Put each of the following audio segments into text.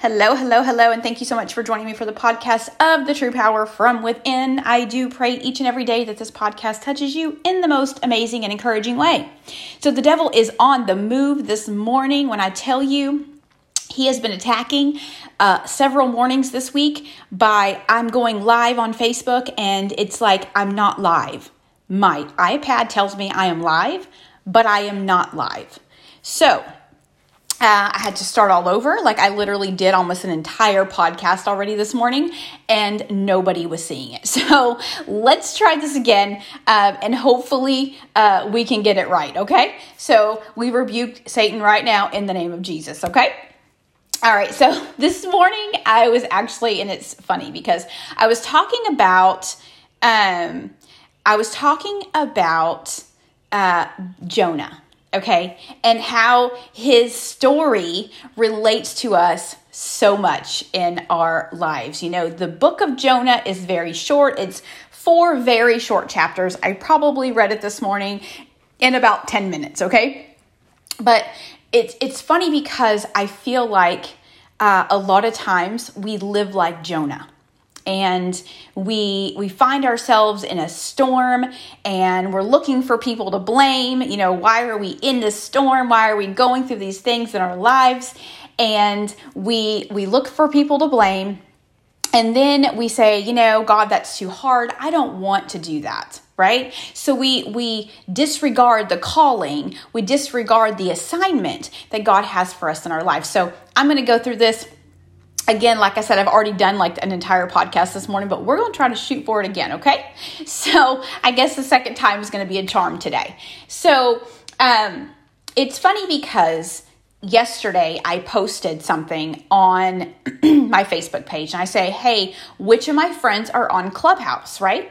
Hello, hello, hello, and thank you so much for joining me for the podcast of the True Power from Within. I do pray each and every day that this podcast touches you in the most amazing and encouraging way. So, the devil is on the move this morning when I tell you he has been attacking uh, several mornings this week by I'm going live on Facebook and it's like I'm not live. My iPad tells me I am live, but I am not live. So, uh, I had to start all over. Like I literally did almost an entire podcast already this morning, and nobody was seeing it. So let's try this again, uh, and hopefully uh, we can get it right. Okay. So we rebuke Satan right now in the name of Jesus. Okay. All right. So this morning I was actually, and it's funny because I was talking about, um, I was talking about uh, Jonah okay, and how his story relates to us so much in our lives. You know, the book of Jonah is very short, it's four very short chapters. I probably read it this morning in about 10 minutes, okay? But it's it's funny because I feel like uh, a lot of times we live like Jonah and we we find ourselves in a storm and we're looking for people to blame. You know why are we in this storm? Why are we going through these things in our lives? And we we look for people to blame. And then we say you know god that's too hard. I don't want to do that right? So we we disregard the calling. We disregard the assignment that god has for us in our life so i'm going to go through this again, like I said, I've already done like an entire podcast this morning, but we're going to try to shoot for it again, okay? So I guess the second time is going to be a charm today. So um, it's funny because yesterday I posted something on my Facebook page and I say, hey, which of my friends are on Clubhouse, right?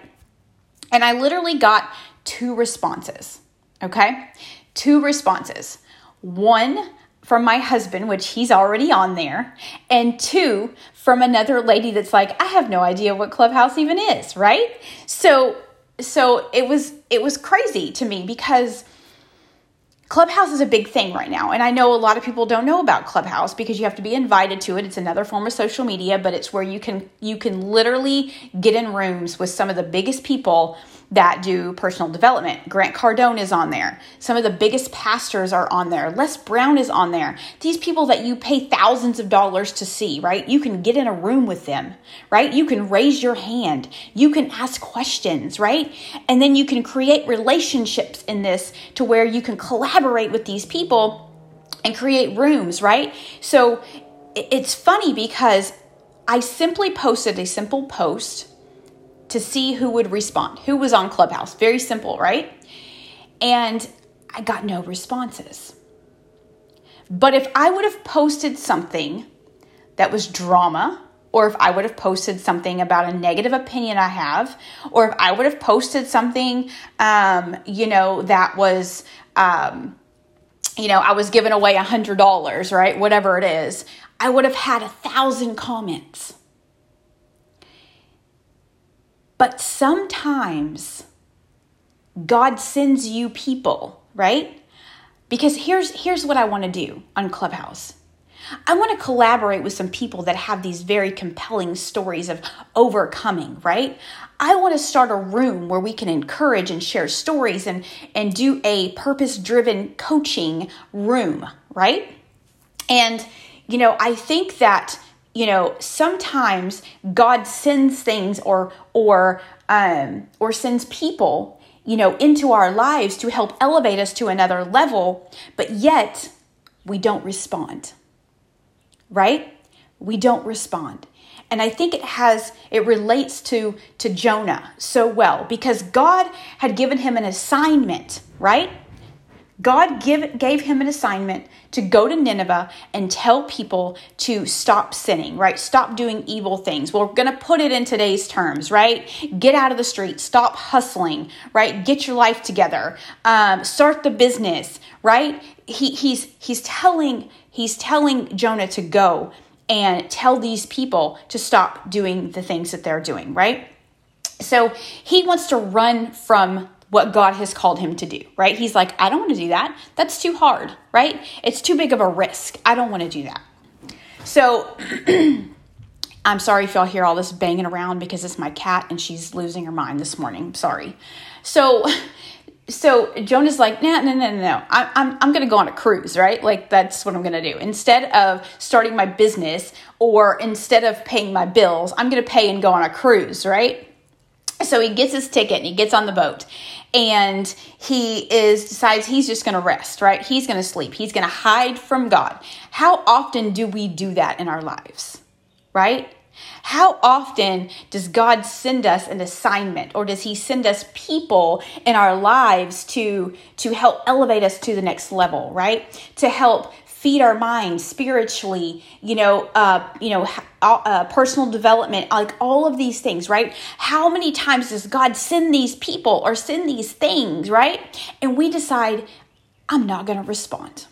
And I literally got two responses, okay? Two responses. One from my husband, which he's already on there, and two from another lady that's like, I have no idea what Clubhouse even is, right? So so it was it was crazy to me because Clubhouse is a big thing right now. And I know a lot of people don't know about Clubhouse because you have to be invited to it. It's another form of social media, but it's where you can you can literally get in rooms with some of the biggest people that do personal development. Grant Cardone is on there. Some of the biggest pastors are on there. Les Brown is on there. These people that you pay thousands of dollars to see, right? You can get in a room with them, right? You can raise your hand. You can ask questions, right? And then you can create relationships in this to where you can collaborate with these people and create rooms, right? So it's funny because I simply posted a simple post to see who would respond, who was on Clubhouse. Very simple, right? And I got no responses. But if I would have posted something that was drama, or if I would have posted something about a negative opinion I have, or if I would have posted something, um, you know, that was, um, you know, I was giving away a hundred dollars, right? Whatever it is, I would have had a thousand comments. But sometimes God sends you people, right? Because here's here's what I want to do on Clubhouse. I want to collaborate with some people that have these very compelling stories of overcoming, right? I want to start a room where we can encourage and share stories and and do a purpose-driven coaching room, right? And you know, I think that you know sometimes god sends things or or um or sends people you know into our lives to help elevate us to another level but yet we don't respond right? We don't respond. And i think it has it relates to to jonah so well because god had given him an assignment right God give, gave him an assignment to go to Nineveh and tell people to stop sinning, right? Stop doing evil things. We're going to put it in today's terms, right? Get out of the street, stop hustling, right? Get your life together, um, start the business, right? He, he's he's telling he's telling Jonah to go and tell these people to stop doing the things that they're doing, right? So he wants to run from what God has called him to do, right? He's like, I don't want to do that. That's too hard, right? It's too big of a risk. I don't want to do that. So I'm sorry if y'all hear all this banging around because it's my cat and she's losing her mind this morning. sorry. So so Jonah's like, no, no, no, no, no. I, I'm, I'm going to go on a cruise, right? Like, that's what I'm going to do. Instead of starting my business or instead of paying my bills, I'm going to pay and go on a cruise, right? So he gets his ticket and he gets on the boat and he is decides he's just going to rest, right? He's going to sleep. He's going to hide from God. How often do we do that in our lives? Right? How often does God send us an assignment or does he send us people in our lives to to help elevate us to the next level, right? To help feed our minds spiritually, you know, uh, you know, uh, personal development, like all of these things, right? How many times does God send these people or send these things, right? And we decide, I'm not going to respond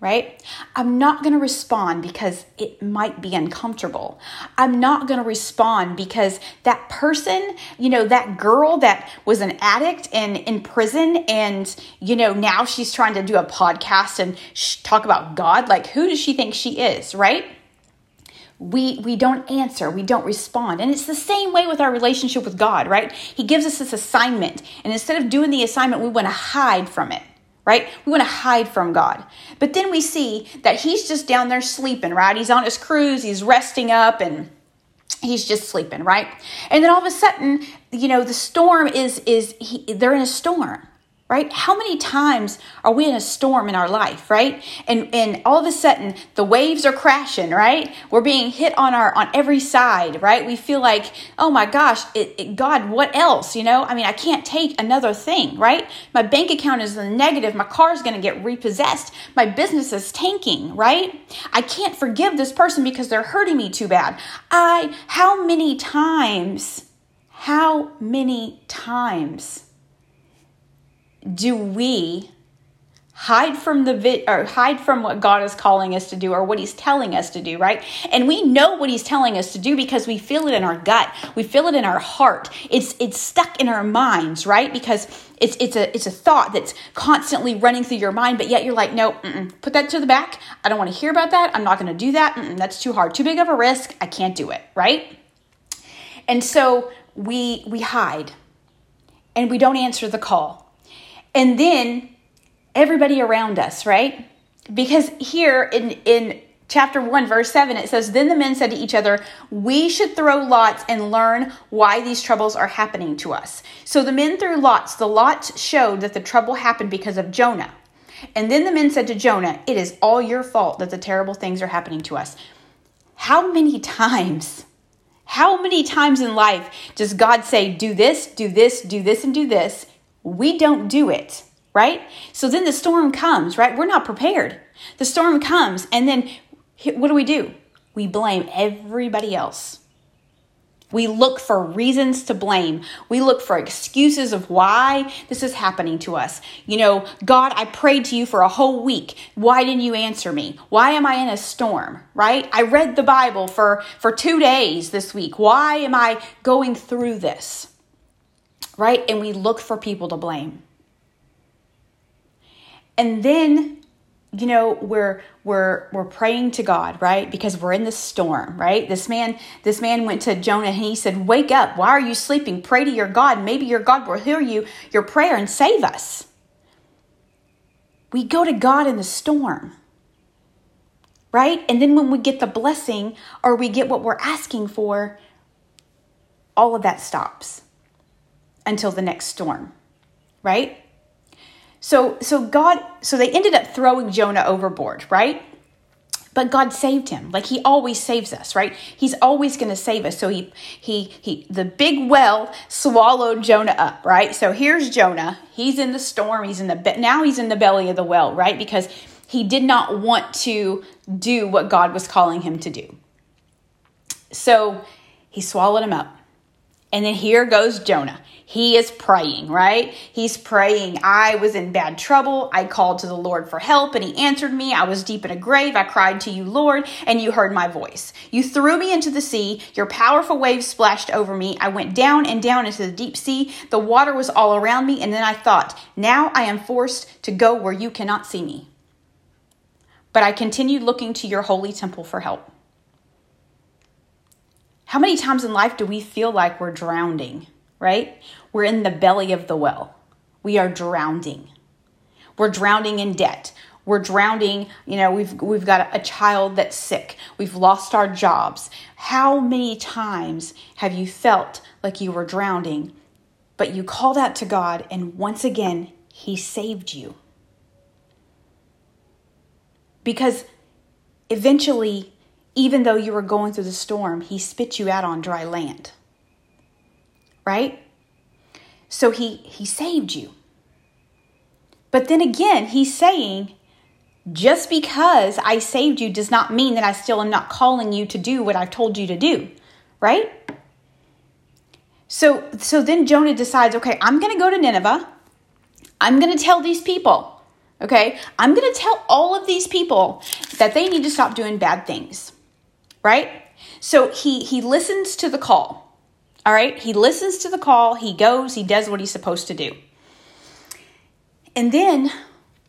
right? I'm not going to respond because it might be uncomfortable. I'm not going to respond because that person, you know, that girl that was an addict and in prison and, you know, now she's trying to do a podcast and talk about God, like who does she think she is, right? we we don't answer we don't respond and it's the same way with our relationship with god right he gives us this assignment and instead of doing the assignment we want to hide from it right? We want to hide from God. But then we see that he's just down there sleeping, right? He's on his cruise, he's resting up and he's just sleeping, right? And then all of a sudden, you know, the storm is is he, they're in a storm right? How many times are we in a storm in our life right? And and all of a sudden the waves are crashing right? We're being hit on our on every side right? We feel like oh my gosh it, it, god what else you know? I mean i can't take another thing right? My bank account is in the negative. My car is going to get repossessed. My business is tanking right? I can't forgive this person because they're hurting me too bad. I how many times how many times do we hide from the vi- or hide from what God is calling us to do or what he's telling us to do, right? And we know what he's telling us to do because we feel it in our gut. We feel it in our heart. It's it's stuck in our minds, right? Because it's it's a it's a thought that's constantly running through your mind, but yet you're like, no, put that to the back. I don't want to hear about that. I'm not going to do that. Mm-mm, that's too hard, too big of a risk. I can't do it, right? And so we we hide, and we don't answer the call and then everybody around us, right? Because here in, in chapter 1, verse 7, it says, Then the men said to each other, We should throw lots and learn why these troubles are happening to us. So the men threw lots. The lots showed that the trouble happened because of Jonah. And then the men said to Jonah, It is all your fault that the terrible things are happening to us. How many times? How many times in life does God say, Do this, do this, do this, and do this? We don't do it, right? So then the storm comes, right? We're not prepared. The storm comes, and then what do we do? We blame everybody else. We look for reasons to blame. We look for excuses of why this is happening to us. You know, God, I prayed to you for a whole week. Why didn't you answer me? Why am I in a storm? Right? I read the Bible for for 2 days this week. Why am I going through this? Right? And we look for people to blame. And then, you know, we're we're we're praying to God, right? Because we're in the storm, right? This man this man went to Jonah and he said, "Wake up. Why are you sleeping? Pray to your God. Maybe your God will hear you your prayer and save us." We go to God in the storm. Right? And then when we get the blessing or we get what we're asking for, all of that stops until the next storm, right? So so God so they ended up throwing Jonah overboard, right? But God saved him. Like he always saves us, right? He's always going to save us. So he he he the big well swallowed Jonah up, right? So here's Jonah. He's in the storm. He's in the now he's in the belly of the well, right? Because he did not want to do what God was calling him to do. So he swallowed him up. And then here goes Jonah. He is praying, right? He's praying. I was in bad trouble. I called to the Lord for help and he answered me. I was deep in a grave. I cried to you, Lord, and you heard my voice. You threw me into the sea. Your powerful waves splashed over me. I went down and down into the deep sea. The water was all around me. And then I thought, now I am forced to go where you cannot see me. but I continued looking to your holy temple for help. How many times in life do we feel like we're drowning, right? We're in the belly of the well. We are drowning. We're drowning in debt. We're drowning, you know, we've we've got a child that's sick. We've lost our jobs. How many times have you felt like you were drowning, but you called out to God and once again he saved you? Because eventually, even though you were going through the storm, he spit you out on dry land. Right? So he he saved you. But then again, he's saying, just because I saved you does not mean that I still am not calling you to do what I've told you to do, right? So so then Jonah decides, okay, I'm going to go to Nineveh. I'm going to tell these people, okay? I'm going to tell all of these people that they need to stop doing bad things. Right? So he he listens to the call. All right? He listens to the call, he goes, he does what he's supposed to do. And then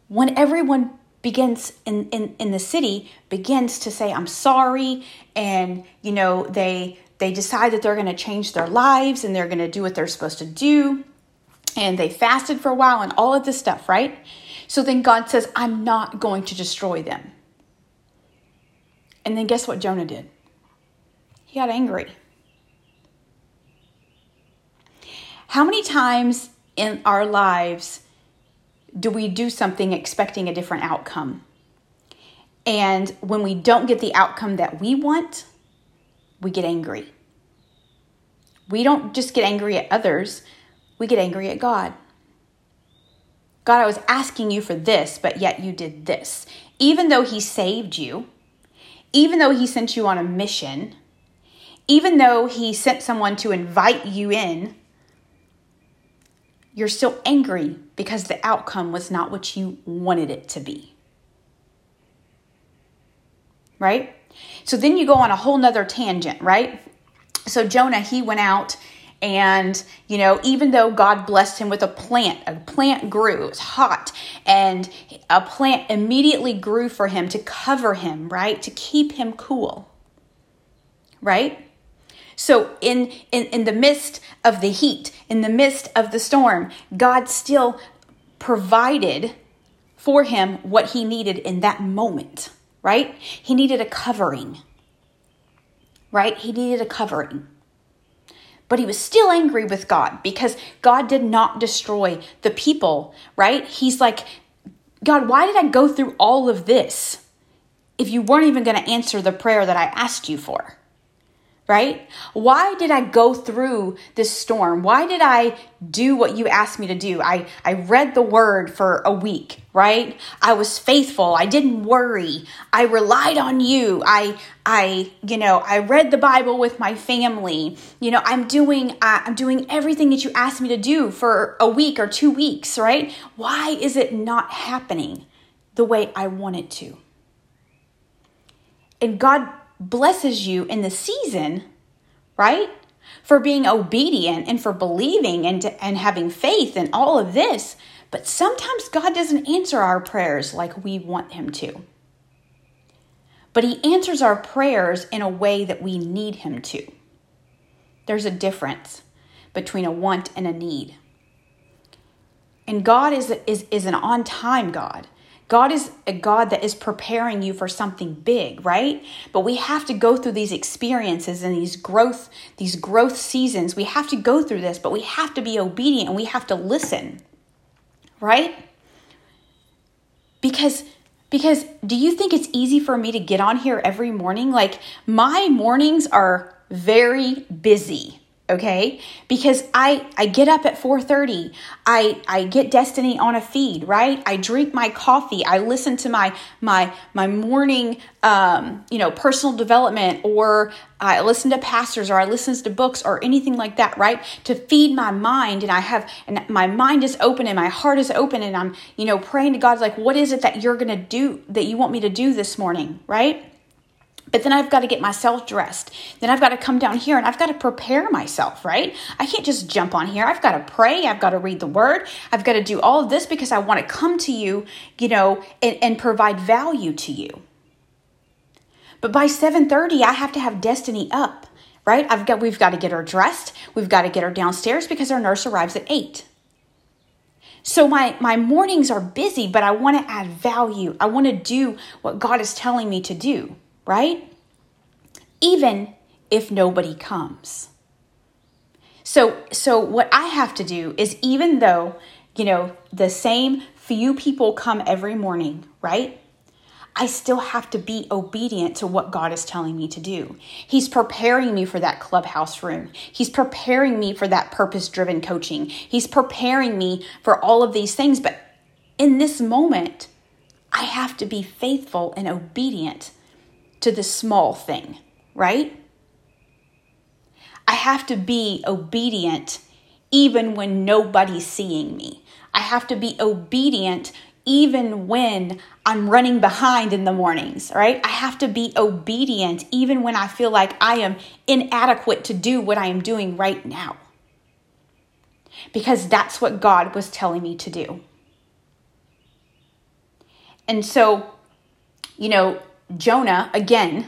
when everyone begins in, in, in the city begins to say i'm sorry and you know they they decide that they're going to change their lives and they're going to do what they're supposed to do and they fasted for a while and all of this stuff right so then god says i'm not going to destroy them and then guess what jonah did he got angry how many times in our lives do we do something expecting a different outcome? And when we don't get the outcome that we want, we get angry. We don't just get angry at others, we get angry at God. God, I was asking you for this, but yet you did this. Even though He saved you, even though He sent you on a mission, even though He sent someone to invite you in, you're still angry because the outcome was not what you wanted it to be. Right? So then you go on a whole nother tangent, right? So Jonah, he went out and, you know, even though God blessed him with a plant, a plant grew, it was hot, and a plant immediately grew for him to cover him, right? To keep him cool, right? So in, in, in the midst of the heat, in the midst of the storm, God still provided for him what he needed in that moment, right? He needed a covering, right? He needed a covering. But he was still angry with God because God did not destroy the people, right? He's like, God, why did I go through all of this if you weren't even going to answer the prayer that I asked you for? Right? Why did I go through this storm? Why did I do what you asked me to do? I, I read the word for a week, right? I was faithful. I didn't worry. I relied on you. I, I, you know, I read the Bible with my family. You know, I'm doing, I'm doing everything that you asked me to do for a week or two weeks, right? Why is it not happening the way I want it to? And God blesses you in the season, right? For being obedient and for believing and, and having faith and all of this. But sometimes God doesn't answer our prayers like we want Him to. But He answers our prayers in a way that we need Him to. There's a difference between a want and a need. And God is, is, is an on time God. God is a God that is preparing you for something big, right? But we have to go through these experiences and these growth these growth seasons. We have to go through this, but we have to be obedient and we have to listen. Right? Because because do you think it's easy for me to get on here every morning? Like my mornings are very busy okay? Because i i get up at 4:30 i i get Destiny on a feed right? I drink my coffee. I listen to my my my morning um you know personal development or i listen to pastors or i listen to books or anything like that right? To feed my mind and i have and my mind is open and my heart is open and i'm you know praying to god like what is it that you're to do that you want me to do this morning right But then I've got to get myself dressed. Then I've got to come down here and I've got to prepare myself, right? I can't just jump on here. I've got to pray. I've got to read the word. I've got to do all of this because I want to come to you, you know, and, and provide value to you. But by 7:30, I have to have Destiny up, right? I've got we've got to get her dressed. We've got to get her downstairs because our nurse arrives at 8. So my my mornings are busy, but I want to add value. I want to do what God is telling me to do, right? Even if nobody comes. So so what I have to do is even though, you know, the same few people come every morning, right? I still have to be obedient to what God is telling me to do. He's preparing me for that clubhouse room. He's preparing me for that purpose driven coaching. He's preparing me for all of these things. But in this moment, I have to be faithful and obedient to the small thing, right? I have to be obedient even when nobody's seeing me. I have to be obedient even when I'm running behind in the mornings, right? I have to be obedient even when I feel like I am inadequate to do what I am doing right now. Because that's what God was telling me to do. And so, you know, Jonah, again,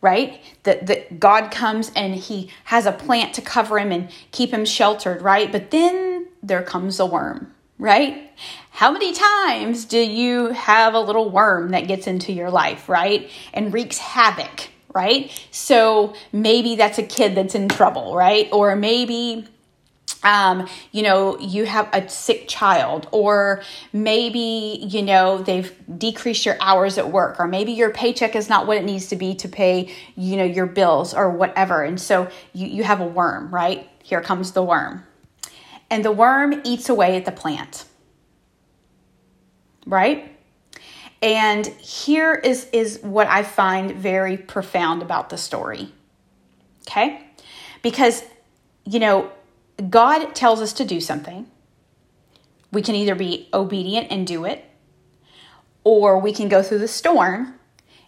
right? That that God comes and he has a plant to cover him and keep him sheltered, right? But then there comes a worm right? How many times do you have a little worm that gets into your life, right? And wreaks havoc, right? So maybe that's a kid that's in trouble, right? Or maybe um, you know, you have a sick child, or maybe, you know, they've decreased your hours at work, or maybe your paycheck is not what it needs to be to pay, you know, your bills or whatever. And so you, you have a worm, right? Here comes the worm and the worm eats away at the plant. Right? And here is, is what I find very profound about the story. Okay? Because, you know, God tells us to do something. We can either be obedient and do it, or we can go through the storm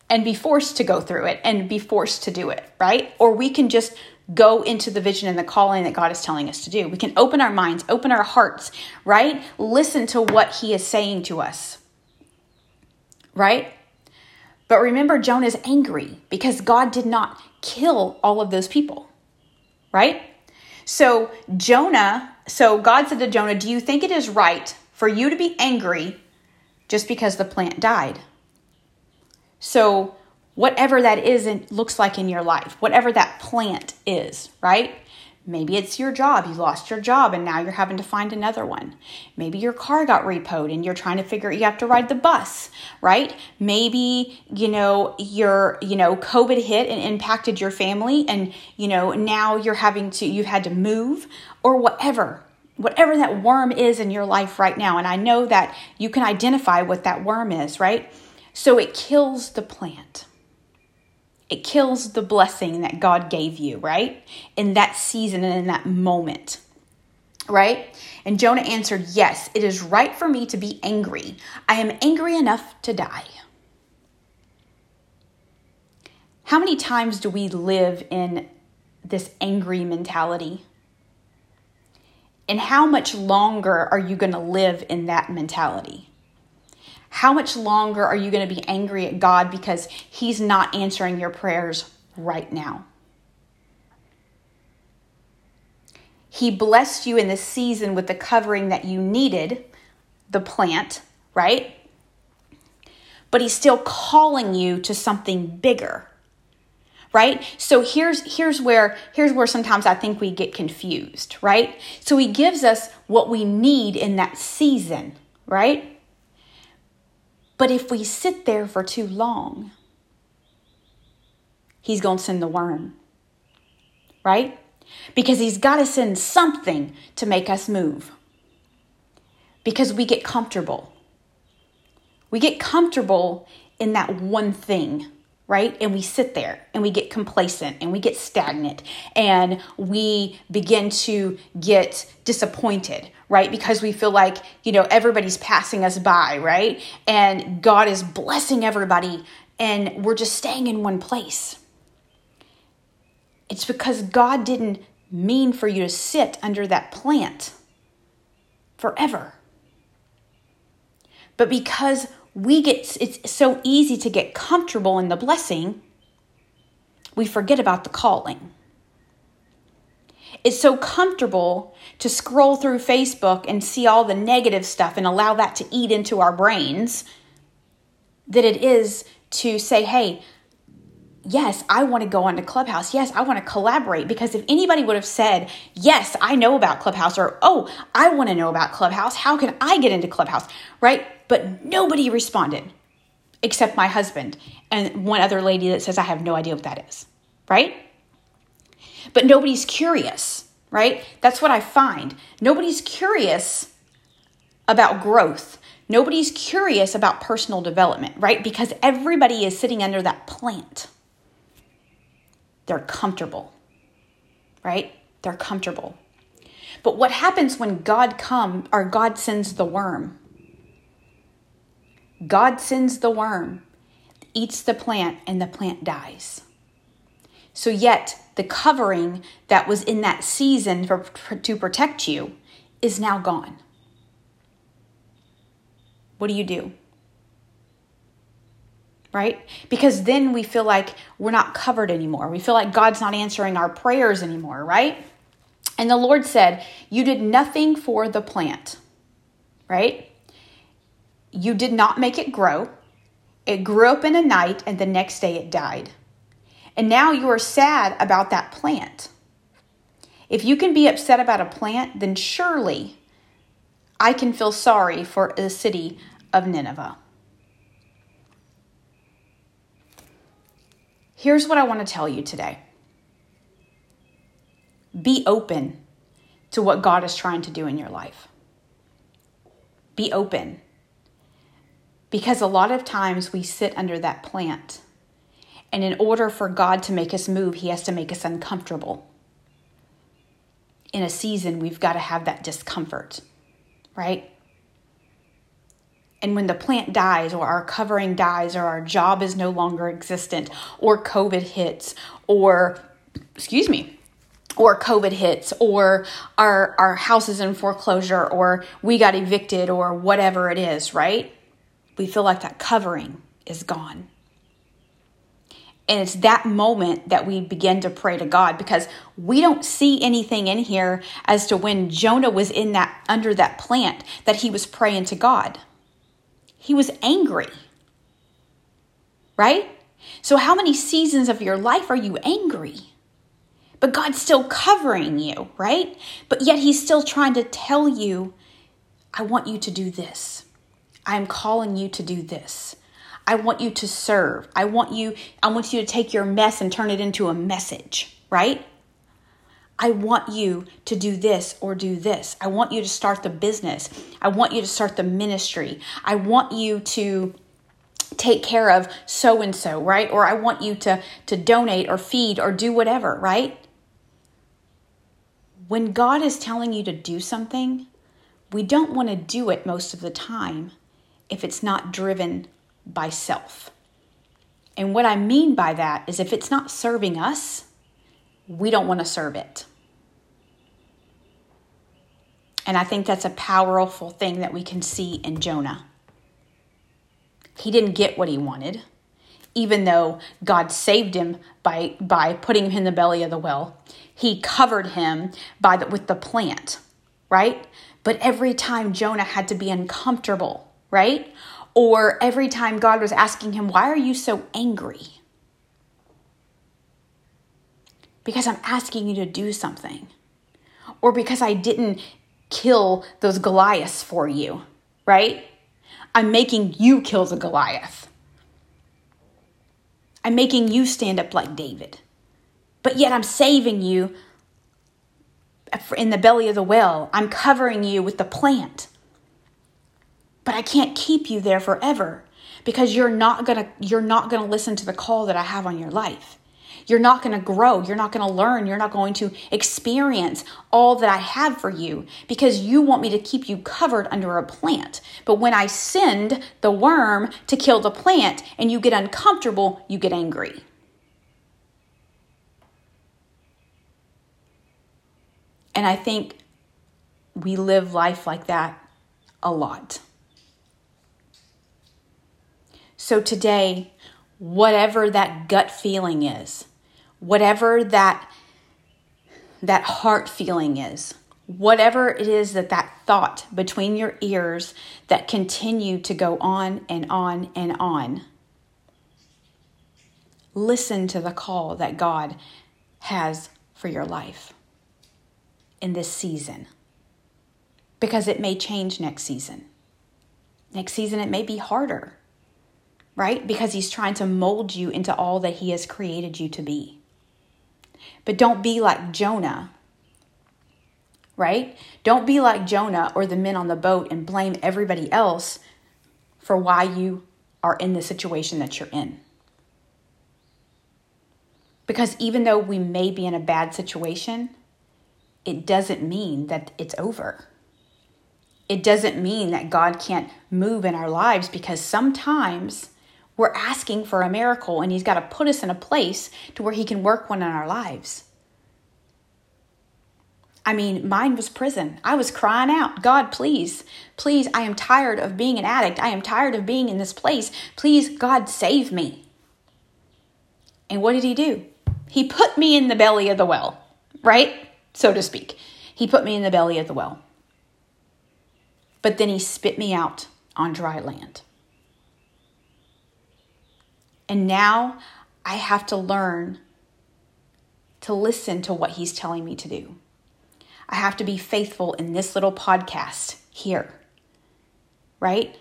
and be forced to go through it and be forced to do it, right? Or we can just go into the vision and the calling that God is telling us to do. We can open our minds, open our hearts, right? Listen to what He is saying to us, right? But remember, Jonah is angry because God did not kill all of those people, right? So, Jonah, so God said to Jonah, Do you think it is right for you to be angry just because the plant died? So, whatever that is and looks like in your life, whatever that plant is, right? Maybe it's your job. You lost your job and now you're having to find another one. Maybe your car got repoed and you're trying to figure you have to ride the bus, right? Maybe, you know, your, you know, COVID hit and impacted your family and, you know, now you're having to you've had to move or whatever. Whatever that worm is in your life right now. And I know that you can identify what that worm is, right? So it kills the plant it kills the blessing that God gave you, right? In that season and in that moment, right? And Jonah answered, Yes, it is right for me to be angry. I am angry enough to die. How many times do we live in this angry mentality? And how much longer are you going to live in that mentality? How much longer are you going to be angry at God because He's not answering your prayers right now? He blessed you in this season with the covering that you needed, the plant, right? But He's still calling you to something bigger right so here's here's where here's where sometimes i think we get confused right so he gives us what we need in that season right but if we sit there for too long, he's going to send the worm, right? Because he's got to send something to make us move. Because we get comfortable. We get comfortable in that one thing right? And we sit there and we get complacent and we get stagnant and we begin to get disappointed, right? Because we feel like, you know, everybody's passing us by, right? And God is blessing everybody and we're just staying in one place. It's because God didn't mean for you to sit under that plant forever. But because we get it's so easy to get comfortable in the blessing, we forget about the calling. It's so comfortable to scroll through Facebook and see all the negative stuff and allow that to eat into our brains that it is to say, hey, yes, I want to go onto Clubhouse. Yes, I want to collaborate. Because if anybody would have said, yes, I know about Clubhouse, or oh, I want to know about Clubhouse, how can I get into Clubhouse? Right? But nobody responded except my husband and one other lady that says, I have no idea what that is. Right? But nobody's curious, right? That's what I find. Nobody's curious about growth. Nobody's curious about personal development, right? Because everybody is sitting under that plant. They're comfortable, right? They're comfortable. But what happens when God come or God sends the worm? God sends the worm, eats the plant, and the plant dies. So, yet the covering that was in that season for, to protect you is now gone. What do you do? Right? Because then we feel like we're not covered anymore. We feel like God's not answering our prayers anymore, right? And the Lord said, You did nothing for the plant, right? You did not make it grow. It grew up in a night, and the next day it died. And now you are sad about that plant. If you can be upset about a plant, then surely I can feel sorry for the city of Nineveh. Here's what I want to tell you today be open to what God is trying to do in your life. Be open. Because a lot of times we sit under that plant and in order for God to make us move, He has to make us uncomfortable. In a season, we've got to have that discomfort, right? And when the plant dies, or our covering dies, or our job is no longer existent, or COVID hits, or, excuse me, or COVID hits, or our, our house is in foreclosure, or we got evicted, or whatever it is, right? We feel like that covering is gone. And it's that moment that we begin to pray to God because we don't see anything in here as to when Jonah was in that under that plant that he was praying to God. He was angry. Right? So how many seasons of your life are you angry? But God's still covering you, right? But yet he's still trying to tell you, I want you to do this. I'm calling you to do this. I want you to serve. I want you I want you to take your mess and turn it into a message, right? I want you to do this or do this. I want you to start the business. I want you to start the ministry. I want you to take care of so and so, right? Or I want you to to donate or feed or do whatever, right? When God is telling you to do something, we don't want to do it most of the time if it's not driven by self. And what I mean by that is if it's not serving us, we don't want to serve it. And I think that's a powerful thing that we can see in Jonah. He didn't get what he wanted, even though God saved him by, by putting him in the belly of the well. He covered him by the, with the plant, right? But every time Jonah had to be uncomfortable, right? Or every time God was asking him, Why are you so angry? Because I'm asking you to do something. Or because I didn't kill those Goliaths for you, right? I'm making you kill the Goliath. I'm making you stand up like David. But yet I'm saving you in the belly of the well. I'm covering you with the plant. But I can't keep you there forever because you're not going to you're not going to listen to the call that I have on your life. You're not going to grow. You're not going to learn. You're not going to experience all that I have for you because you want me to keep you covered under a plant. But when I send the worm to kill the plant and you get uncomfortable, you get angry. And I think we live life like that a lot. So today, whatever that gut feeling is, whatever that that heart feeling is, whatever it is that that thought between your ears that continue to go on and on and on. Listen to the call that God has for your life in this season because it may change next season. Next season, it may be harder right? Because he's trying to mold you into all that he has created you to be. But don't be like Jonah, right? Don't be like Jonah or the men on the boat and blame everybody else for why you are in the situation that you're in. Because even though we may be in a bad situation, it doesn't mean that it's over. It doesn't mean that God can't move in our lives because sometimes we're asking for a miracle, and He's got to put us in a place to where He can work one in our lives. I mean, mine was prison. I was crying out, God, please, please, I am tired of being an addict. I am tired of being in this place. Please, God, save me. And what did He do? He put me in the belly of the well, right? So to speak. He put me in the belly of the well. But then He spit me out on dry land. And now I have to learn to listen to what he's telling me to do. I have to be faithful in this little podcast here, right?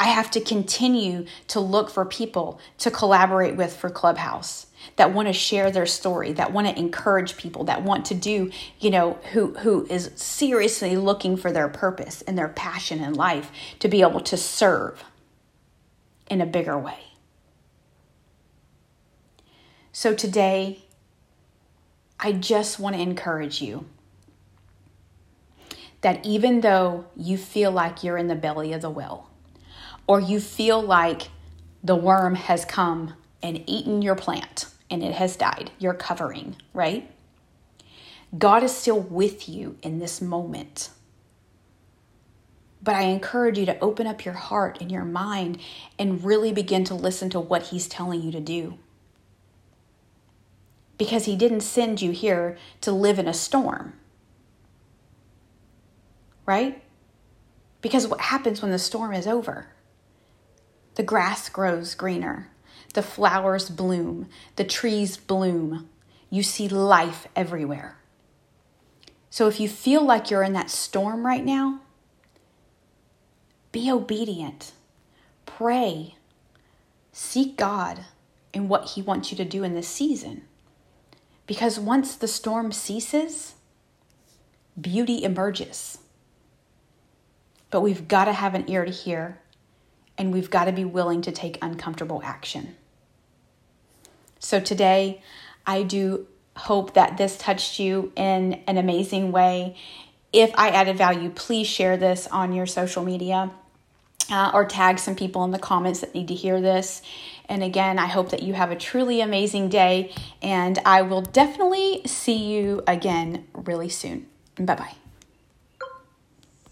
I have to continue to look for people to collaborate with for Clubhouse that want to share their story, that want to encourage people, that want to do, you know, who who is seriously looking for their purpose and their passion in life to be able to serve in a bigger way. So today, I just want to encourage you that even though you feel like you're in the belly of the well, or you feel like the worm has come and eaten your plant and it has died, your covering, right? God is still with you in this moment. But I encourage you to open up your heart and your mind and really begin to listen to what He's telling you to do because He didn't send you here to live in a storm. Right? Because what happens when the storm is over? The grass grows greener, the flowers bloom, the trees bloom. You see life everywhere. So if you feel like you're in that storm right now, be obedient, pray, seek God in what He wants you to do in this season. Because once the storm ceases, beauty emerges. But we've got to have an ear to hear, and we've got to be willing to take uncomfortable action. So today, I do hope that this touched you in an amazing way. If I added value, please share this on your social media uh, or tag some people in the comments that need to hear this. And again, I hope that you have a truly amazing day, and I will definitely see you again really soon. Bye bye.